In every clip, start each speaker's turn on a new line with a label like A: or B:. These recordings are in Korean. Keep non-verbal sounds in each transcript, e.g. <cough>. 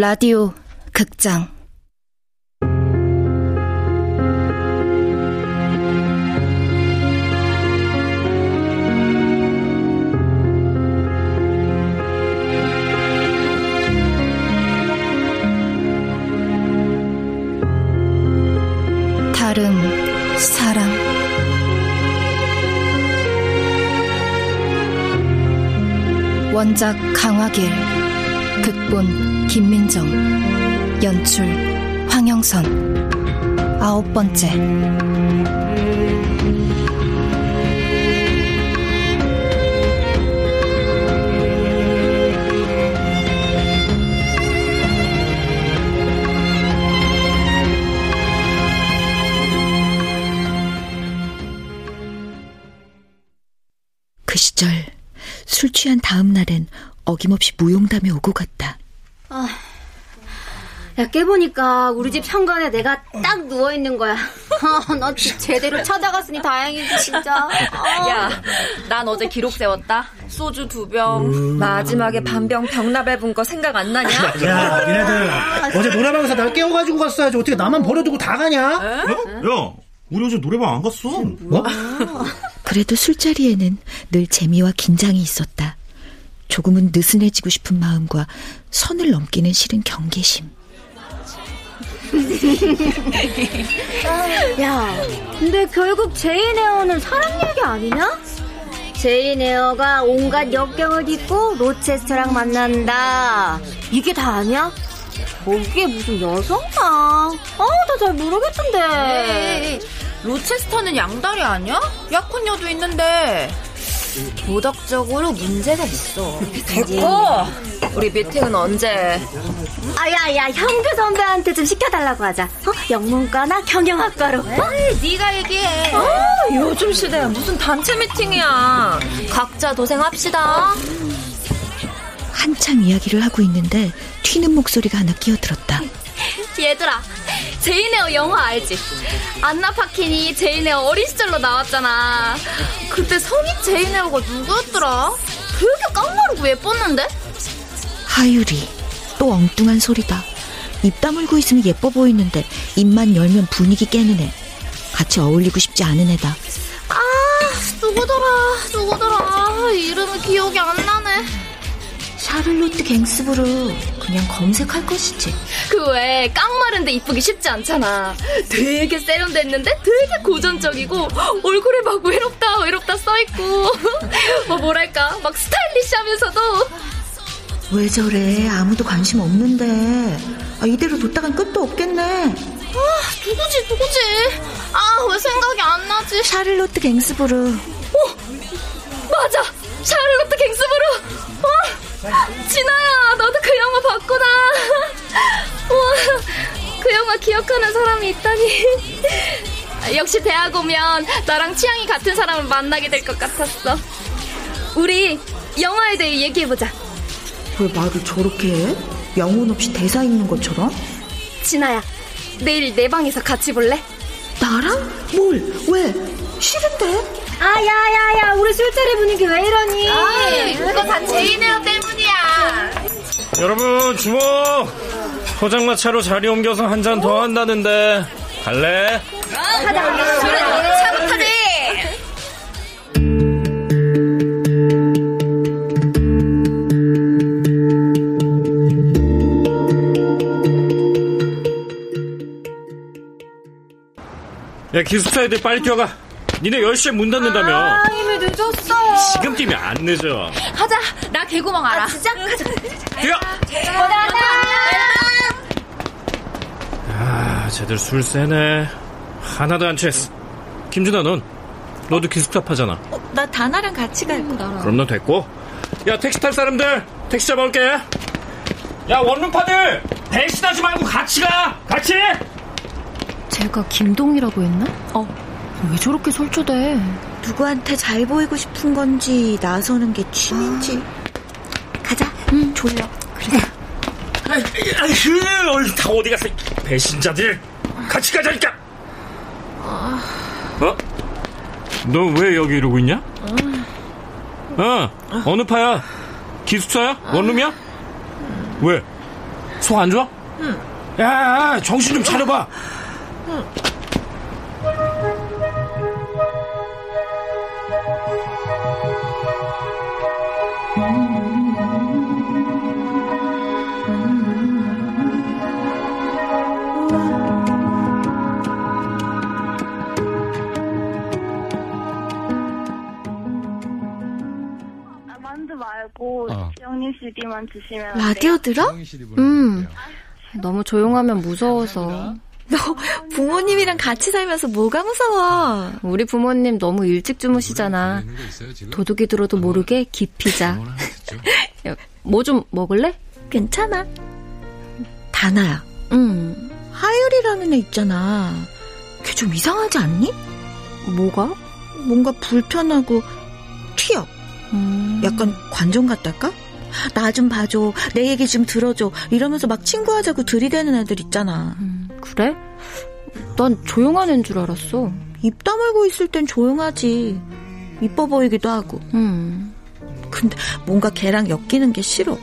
A: 라디오 극장. 다른 사람 원작 강화길 극본 김민정 연출 황영선. 아홉 번째.
B: 그 시절 술 취한 다음 날엔 어김없이 무용담에 오고 갔다.
C: 아, 야 깨보니까 우리 집 현관에 내가 딱 누워 있는 거야. <laughs> 아, 나 제대로 찾아갔으니 다행이지 진짜. 아.
D: 야, 난 어제 기록 세웠다. 소주 두 병.
E: 음.
D: 마지막에 반병 병나 밟은 거 생각 안 나냐?
E: 야, 니네들 어제 노래방에서 날 깨워가지고 갔어야지 어떻게 나만 버려두고 다 가냐?
F: 야, 야, 우리 어제 노래방 안 갔어.
E: 뭐?
B: 그래도 술자리에는 늘 재미와 긴장이 있었다. 조금은 느슨해지고 싶은 마음과 선을 넘기는 싫은 경계심. <laughs>
C: 야, 근데 결국 제인 에어는 사랑 얘기 아니냐? 제인 에어가 온갖 역경을 딛고 로체스터랑 만난다. 이게 다 아니야? 거기에 무슨 여성상? 아, 나 잘 모르겠던데.
D: 네. 로체스터는 양다리 아니야? 약혼녀도 있는데. 도덕적으로 문제가 있어. 됐고! 우리 미팅은 언제?
C: 아, 야, 야, 형규 선배한테 좀 시켜달라고 하자. 어? 영문과나 경영학과로. 어?
D: 네가 얘기해. 어, 요즘 시대야 무슨 단체 미팅이야. 각자 도생합시다.
B: 한참 이야기를 하고 있는데 튀는 목소리가 하나 끼어들었다.
G: 얘들아, 제이네어 영화 알지? 안나 파킨이 제이네어 어린 시절로 나왔잖아. 그때 성인 제이네어가 누구였더라? 되게 깡마르고 예뻤는데?
B: 하유리. 또 엉뚱한 소리다. 입 다물고 있으면 예뻐 보이는데 입만 열면 분위기 깨는 애. 같이 어울리고 싶지 않은 애다.
G: 아, 누구더라, 누구더라. 이름이 기억이 안 나네.
B: 샤를로트 갱스부르 그냥 검색할 것이지.
G: 그 외에 깡마른데 이쁘기 쉽지 않잖아. 되게 세련됐는데 되게 고전적이고 얼굴에 막 외롭다 외롭다 써있고 뭐 뭐랄까 막 스타일리시하면서도
B: 왜 저래? 아무도 관심 없는데. 아, 이대로 뒀다간 끝도 없겠네.
G: 아 누구지 누구지? 아 왜 생각이 안 나지?
B: 샤를로트 갱스부르.
G: 어 맞아 샤를로트 갱스부르. 어 진아야 너도 그 영화 봤구나. <laughs> 와그 영화 기억하는 사람이 있다니. <laughs> 역시 대학 오면 나랑 취향이 같은 사람을 만나게 될 것 같았어. 우리 영화에 대해 얘기해보자.
B: 왜 말을 저렇게 해? 영혼 없이 대사 읽는 것처럼?
G: 진아야, 내일 내 방에서 같이 볼래?
B: 나랑? 뭘? 왜? 싫은데?
C: 아, 야, 야, 야, 우리 술자리 분위기 왜 이러니?
G: 그거 다 때문이야.
H: 여러분 주목 포장마차로 자리 옮겨서 한 잔 더 한다는데 갈래?
G: 술은 너는 차부터지.
H: 야 기숙사 애들 빨리 뛰어가 니네 10시에 문 닫는다며
C: 아, 이미 늦었어.
H: 지금 뛰면 안 늦어
G: 하자. 나 개구멍 알아.
C: 진짜? 가자.
H: 뛰어 아 쟤들 술 세네 하나도 안 취했어 김준아 넌 너도 기숙사 파잖아
B: 어, 나 다나랑 같이 갈 거야.
H: 그럼 넌 됐고 야 택시 탈 사람들 택시 잡아올게 야 원룸파들 배신하지 말고 같이 가 같이
A: 제가 김동이라고 했나? 어, 왜 저렇게 설조돼?
B: 누구한테 잘 보이고 싶은 건지 나서는 게 취미인지. 가자. 응, 졸려.
H: 아이, 아이, 어이, 다 어디 갔어? 배신자들. 같이 가자니까. 어? 너 왜 여기 이러고 있냐? 어, 어느 파야? 기숙사야? 원룸이야? 왜? 속 안 좋아? 응. 야, 정신 좀 차려봐. 응.
G: CD만 주시면 라디오 들어? 음. 너무 조용하면 무서워서.
B: 너 부모님이랑 같이 살면서 뭐가 무서워?
G: 우리 부모님 너무 일찍 주무시잖아. 도둑이 들어도 모르게 깊이 자. <laughs> 뭐 좀 먹을래?
B: 괜찮아. 다나야. 응. 하율이라는 애 있잖아. 걔 좀 이상하지 않니?
G: 뭐가?
B: 뭔가 불편하고 튀어. 음. 약간 관종 같달까? 나 좀 봐줘. 내 얘기 좀 들어줘. 이러면서 막 친구하자고 들이대는 애들 있잖아.
G: 음, 그래? 난 조용한 애인 줄 알았어.
B: 입 다물고 있을 땐 조용하지. 이뻐 보이기도 하고. 음. 근데 뭔가 걔랑 엮이는 게 싫어.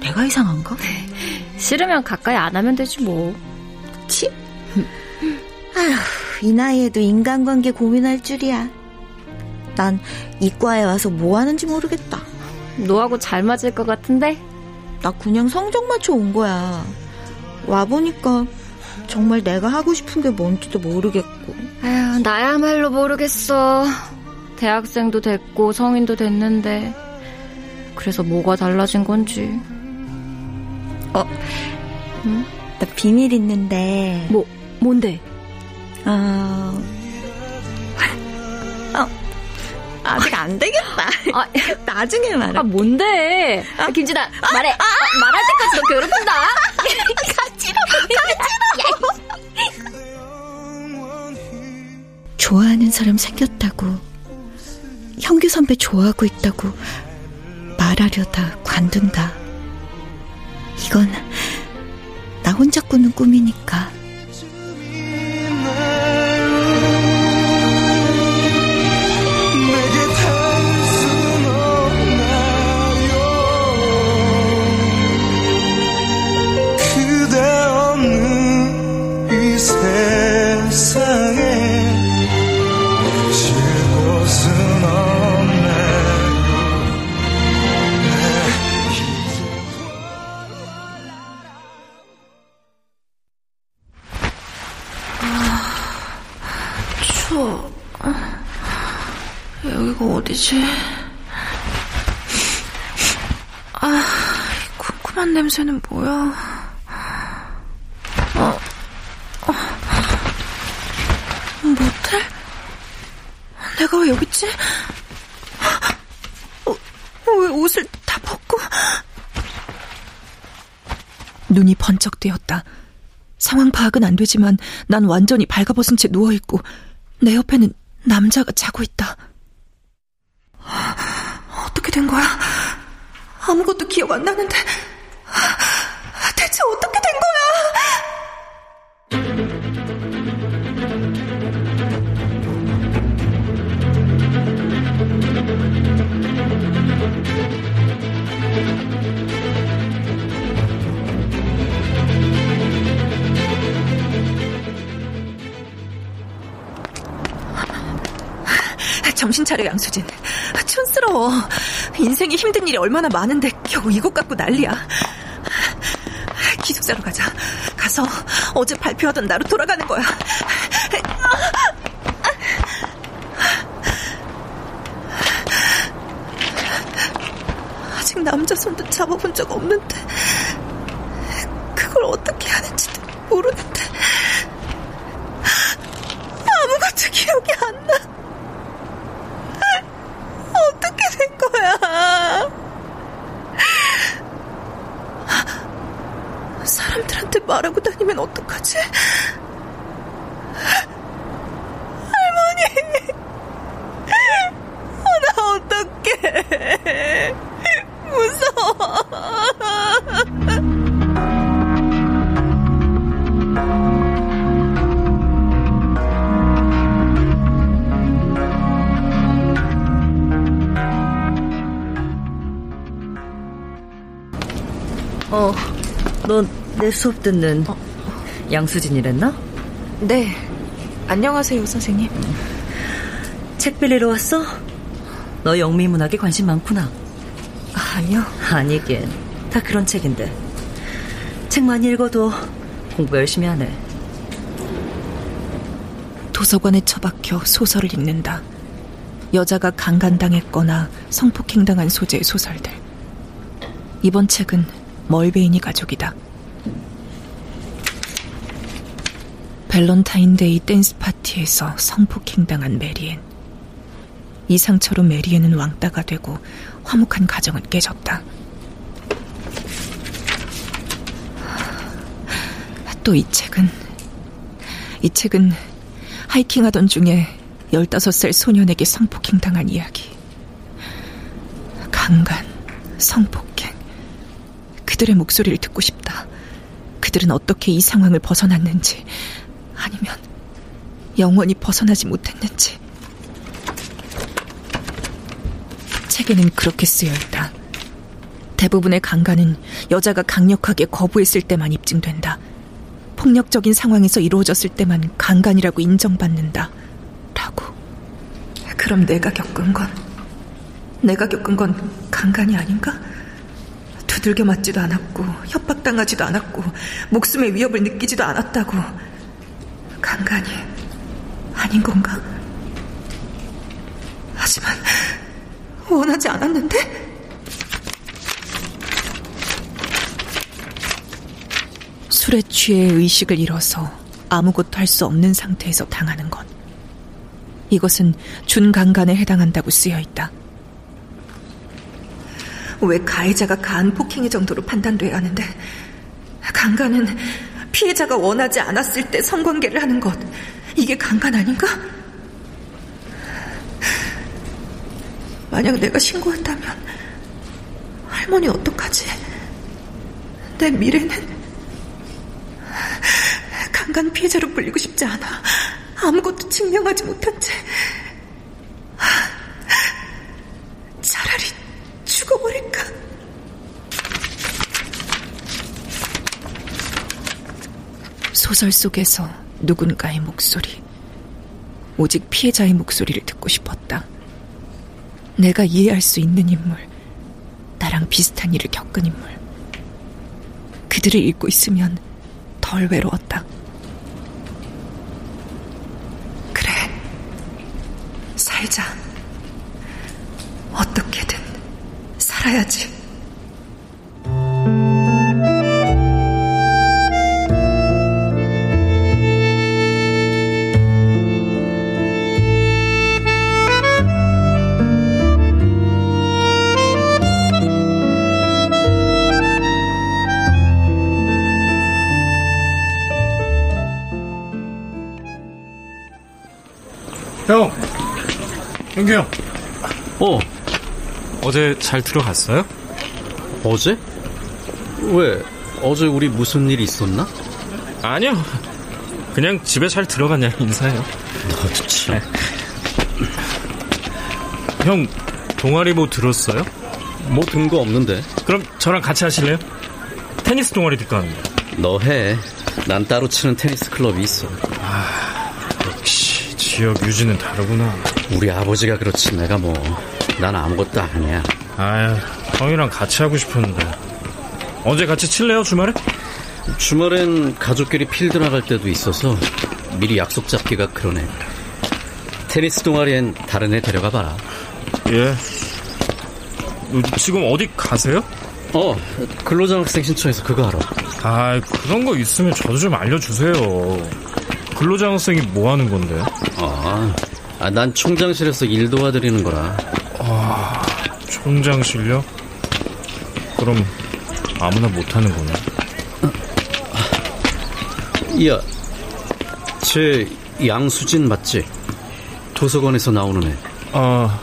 B: 내가 이상한가?
G: 싫으면 가까이 안 하면 되지 뭐.
B: 치? 아휴, 이 나이에도 인간관계 고민할 줄이야. 난 이과에 와서 뭐 하는지 모르겠다.
G: 너하고 잘 맞을 것 같은데?
B: 나 그냥 성적 맞춰 온 거야. 와보니까 정말 내가 하고 싶은 게 뭔지도 모르겠고.
G: 아휴, 나야말로 모르겠어. 대학생도 됐고 성인도 됐는데. 그래서 뭐가 달라진 건지.
B: 어, 응? 나 비밀 있는데.
G: 뭐, 뭔데?
B: 아, 어, 아직 안 되겠다. 아, <laughs> 나중에 말해.
G: 아, 뭔데? 아, 김진아, 말해. 아, 아, 말할 때까지 너 괴롭힌다. <laughs>
B: 같이 같이 <laughs> 좋아하는 사람 생겼다고, 형규 선배 좋아하고 있다고 말하려다 관둔다. 이건 나 혼자 꾸는 꿈이니까.
I: 쿰쿰한 냄새는 뭐야? 어, 어, 모텔? 내가 왜 여기 있지? 어, 왜 옷을 다 벗고?
J: 눈이 번쩍 뜨였다. 상황 파악은 안 되지만 난 완전히 발가벗은 채 누워있고 내 옆에는 남자가 자고 있다.
I: 어떻게 된 거야? 아무것도 기억 안 나는데 대체 어떻게 된
J: 거야? 정신 차려 양수진 촌스러워. 인생에 힘든 일이 얼마나 많은데 겨우 이것 갖고 난리야. 기숙사로 가자. 가서 어제 발표하던 나로 돌아가는 거야. 아직 남자 손도 잡아본 적 없는데
K: 내 수업 듣는 어. 양수진이랬나?
J: 네. 안녕하세요, 선생님.
K: 책 빌리러 왔어? 너 영미 문학에 관심 많구나.
J: 아니요.
K: 아니긴. 다 그런 책인데. 책 많이 읽어도 공부 열심히 하네.
J: 도서관에 처박혀 소설을 읽는다. 여자가 강간당했거나 성폭행당한 소재의 소설들. 이번 책은 멀베이니 가족이다. 밸런타인데이 댄스 파티에서 성폭행당한 메리엔. 이 상처로 메리엔은 왕따가 되고 화목한 가정은 깨졌다. 또 이 책은 이 책은 하이킹하던 중에 15살 소년에게 성폭행 당한 이야기. 강간, 성폭행. 그들의 목소리를 듣고 싶다. 그들은 어떻게 이 상황을 벗어났는지, 아니면 영원히 벗어나지 못했는지. 책에는 그렇게 쓰여 있다. 대부분의 강간은 여자가 강력하게 거부했을 때만 입증된다. 폭력적인 상황에서 이루어졌을 때만 강간이라고 인정받는다. 라고. 그럼 내가 겪은 건, 내가 겪은 건 강간이 아닌가? 두들겨 맞지도 않았고, 협박당하지도 않았고, 목숨의 위협을 느끼지도 않았다고. 강간이 아닌 건가? 하지만, 원하지 않았는데? 술에 취해 의식을 잃어서 아무것도 할 수 없는 상태에서 당하는 것. 이것은 준강간에 해당한다고 쓰여 있다. 왜 가해자가 가한 폭행의 정도로 판단돼야 하는데 강간은 피해자가 원하지 않았을 때 성관계를 하는 것 이게 강간 아닌가? 만약 내가 신고한다면 할머니 어떡하지? 내 미래는 강간 피해자로 불리고 싶지 않아. 아무것도 증명하지 못한 채. 차라리 죽어버릴까? 소설 속에서 누군가의 목소리. 오직 피해자의 목소리를 듣고 싶었다. 내가 이해할 수 있는 인물. 나랑 비슷한 일을 겪은 인물. 그들을 읽고 있으면 덜 외로웠다. 살자. 어떻게든 살아야지.
H: 영규 형.
L: 어.
H: 어제 잘 들어갔어요?
L: 어제? 왜? 어제 우리 무슨 일 있었나?
H: 아니요. 그냥 집에 잘 들어갔냐 인사해요.
L: 너도 참. 네. <laughs>
H: 형, 동아리 뭐 들었어요?
L: 뭐 든 거 없는데.
H: 그럼 저랑 같이 하실래요? 테니스 동아리 듣고 하는데.
L: 너 해. 난 따로 치는 테니스 클럽이 있어.
H: 아, 지역 유지는 다르구나.
L: 우리 아버지가 그렇지 내가 뭐 난 아무것도 아니야.
H: 아유, 형이랑 같이 하고 싶었는데. 언제 같이 칠래요, 주말에?
L: 주말엔 가족끼리 필드 나갈 때도 있어서 미리 약속 잡기가 그러네. 테니스 동아리엔 다른 애 데려가 봐라.
H: 예. 지금 어디 가세요?
L: 어, 근로장학생 신청해서 그거 하러.
H: 아, 그런 거 있으면 저도 좀 알려주세요. 근로장학생이 뭐 하는 건데?
L: 아, 아, 난 총장실에서 일 도와드리는 거라.
H: 아, 총장실요? 그럼 아무나 못 하는구나.
L: 야, 쟤 양수진 맞지? 도서관에서 나오는 애.
H: 아,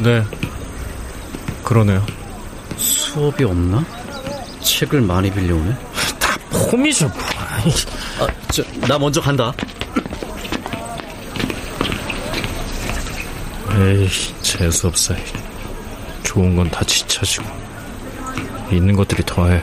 H: 네. 그러네요.
L: 수업이 없나? 책을 많이 빌려오네?
H: 다 폼이죠, 뭐.
L: 아, 저, 나 먼저 간다.
H: 에이, 재수없어. 좋은 건 다 지쳐지고 있는 것들이 더해.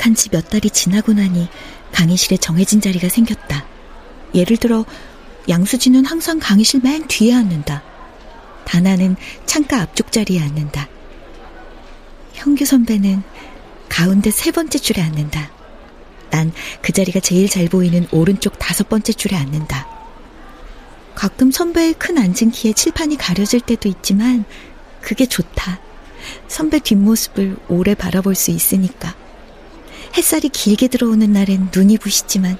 B: 입학한 지 몇 달이 지나고 나니 강의실에 정해진 자리가 생겼다. 예를 들어 양수진은 항상 강의실 맨 뒤에 앉는다. 다나는 창가 앞쪽 자리에 앉는다. 형규 선배는 가운데 세 번째 줄에 앉는다. 난 그 자리가 제일 잘 보이는 오른쪽 다섯 번째 줄에 앉는다. 가끔 선배의 큰 앉은 키에 칠판이 가려질 때도 있지만 그게 좋다. 선배 뒷모습을 오래 바라볼 수 있으니까. 햇살이 길게 들어오는 날엔 눈이 부시지만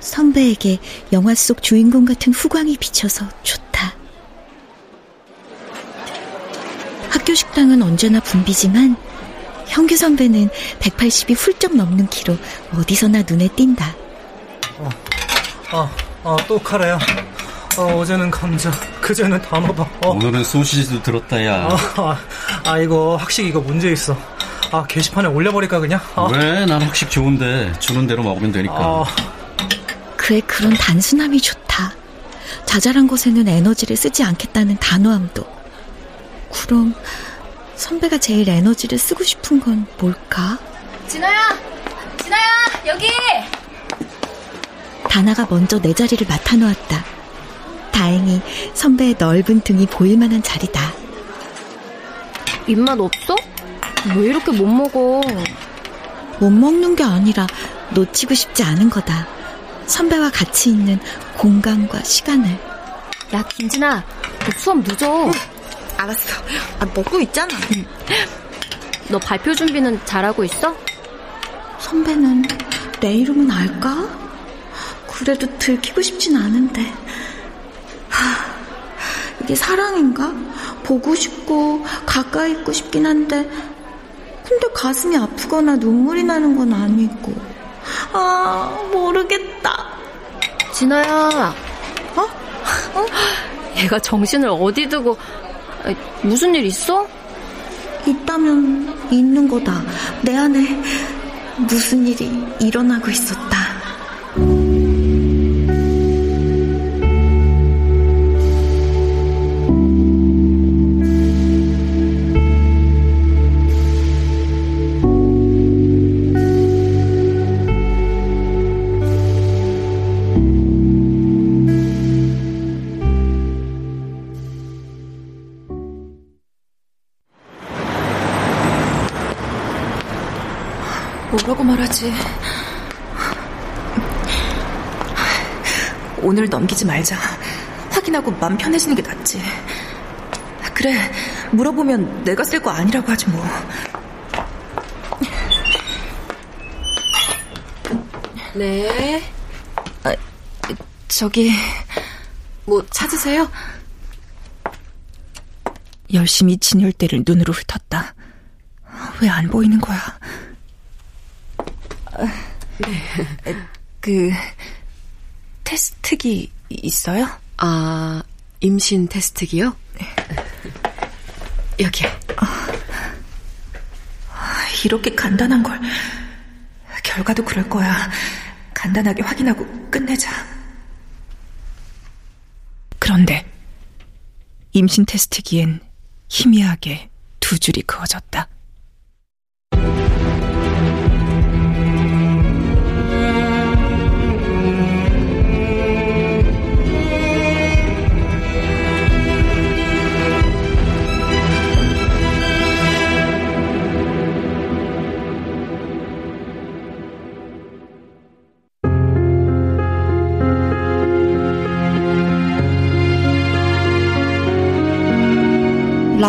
B: 선배에게 영화 속 주인공 같은 후광이 비쳐서 좋다. 학교 식당은 언제나 붐비지만 형규 선배는 180이 훌쩍 넘는 키로 어디서나 눈에 띈다.
M: 어, 어, 어, 또 카레야. 어, 어제는 감자, 그제는 단호박. 어.
L: 오늘은 소시지도 들었다, 야. 아,
M: 아, 아, 이거 학식 이거 문제 있어. 아, 게시판에 올려버릴까, 그냥? 아.
L: 왜? 난 학식 좋은데. 주는 대로 먹으면 되니까. 아.
B: 그의 그런 단순함이 좋다. 자잘한 것에는 에너지를 쓰지 않겠다는 단호함도. 그럼 선배가 제일 에너지를 쓰고 싶은 건 뭘까?
N: 진아야! 진아야! 여기!
B: 다나가 먼저 내 자리를 맡아놓았다. 다행히 선배의 넓은 등이 보일 만한 자리다.
G: 입맛 없어? 왜 이렇게 못 먹어?
B: 못 먹는 게 아니라 놓치고 싶지 않은 거다. 선배와 같이 있는 공간과 시간을.
G: 야, 김진아, 너 수업 늦어. 응,
B: 알았어. 아, 먹고 있잖아. 응.
G: 너 발표 준비는 잘하고 있어?
B: 선배는 내 이름은 알까? 그래도 들키고 싶진 않은데. 하, 이게 사랑인가? 보고 싶고 가까이 있고 싶긴 한데 근데 가슴이 아프거나 눈물이 나는 건 아니고. 아, 모르겠다.
G: 진아야. 어? 어? 얘가 정신을 어디 두고 무슨 일 있어?
B: 있다면 있는 거다. 내 안에 무슨 일이 일어나고 있었다.
J: 뭐라고 말하지? 오늘 넘기지 말자. 확인하고 맘 편해지는 게 낫지. 그래, 물어보면 내가 쓸 거 아니라고 하지 뭐.
D: 네.
J: 아, 저기,
D: 뭐 찾으세요?
J: 열심히 진열대를 눈으로 훑었다. 왜 안 보이는 거야? 네. 그 테스트기 있어요?
D: 아, 임신 테스트기요? 네. 여기.
J: 아, 이렇게 간단한 걸 결과도 그럴 거야. 간단하게 확인하고 끝내자. 그런데 임신 테스트기엔 희미하게 두 줄이 그어졌다.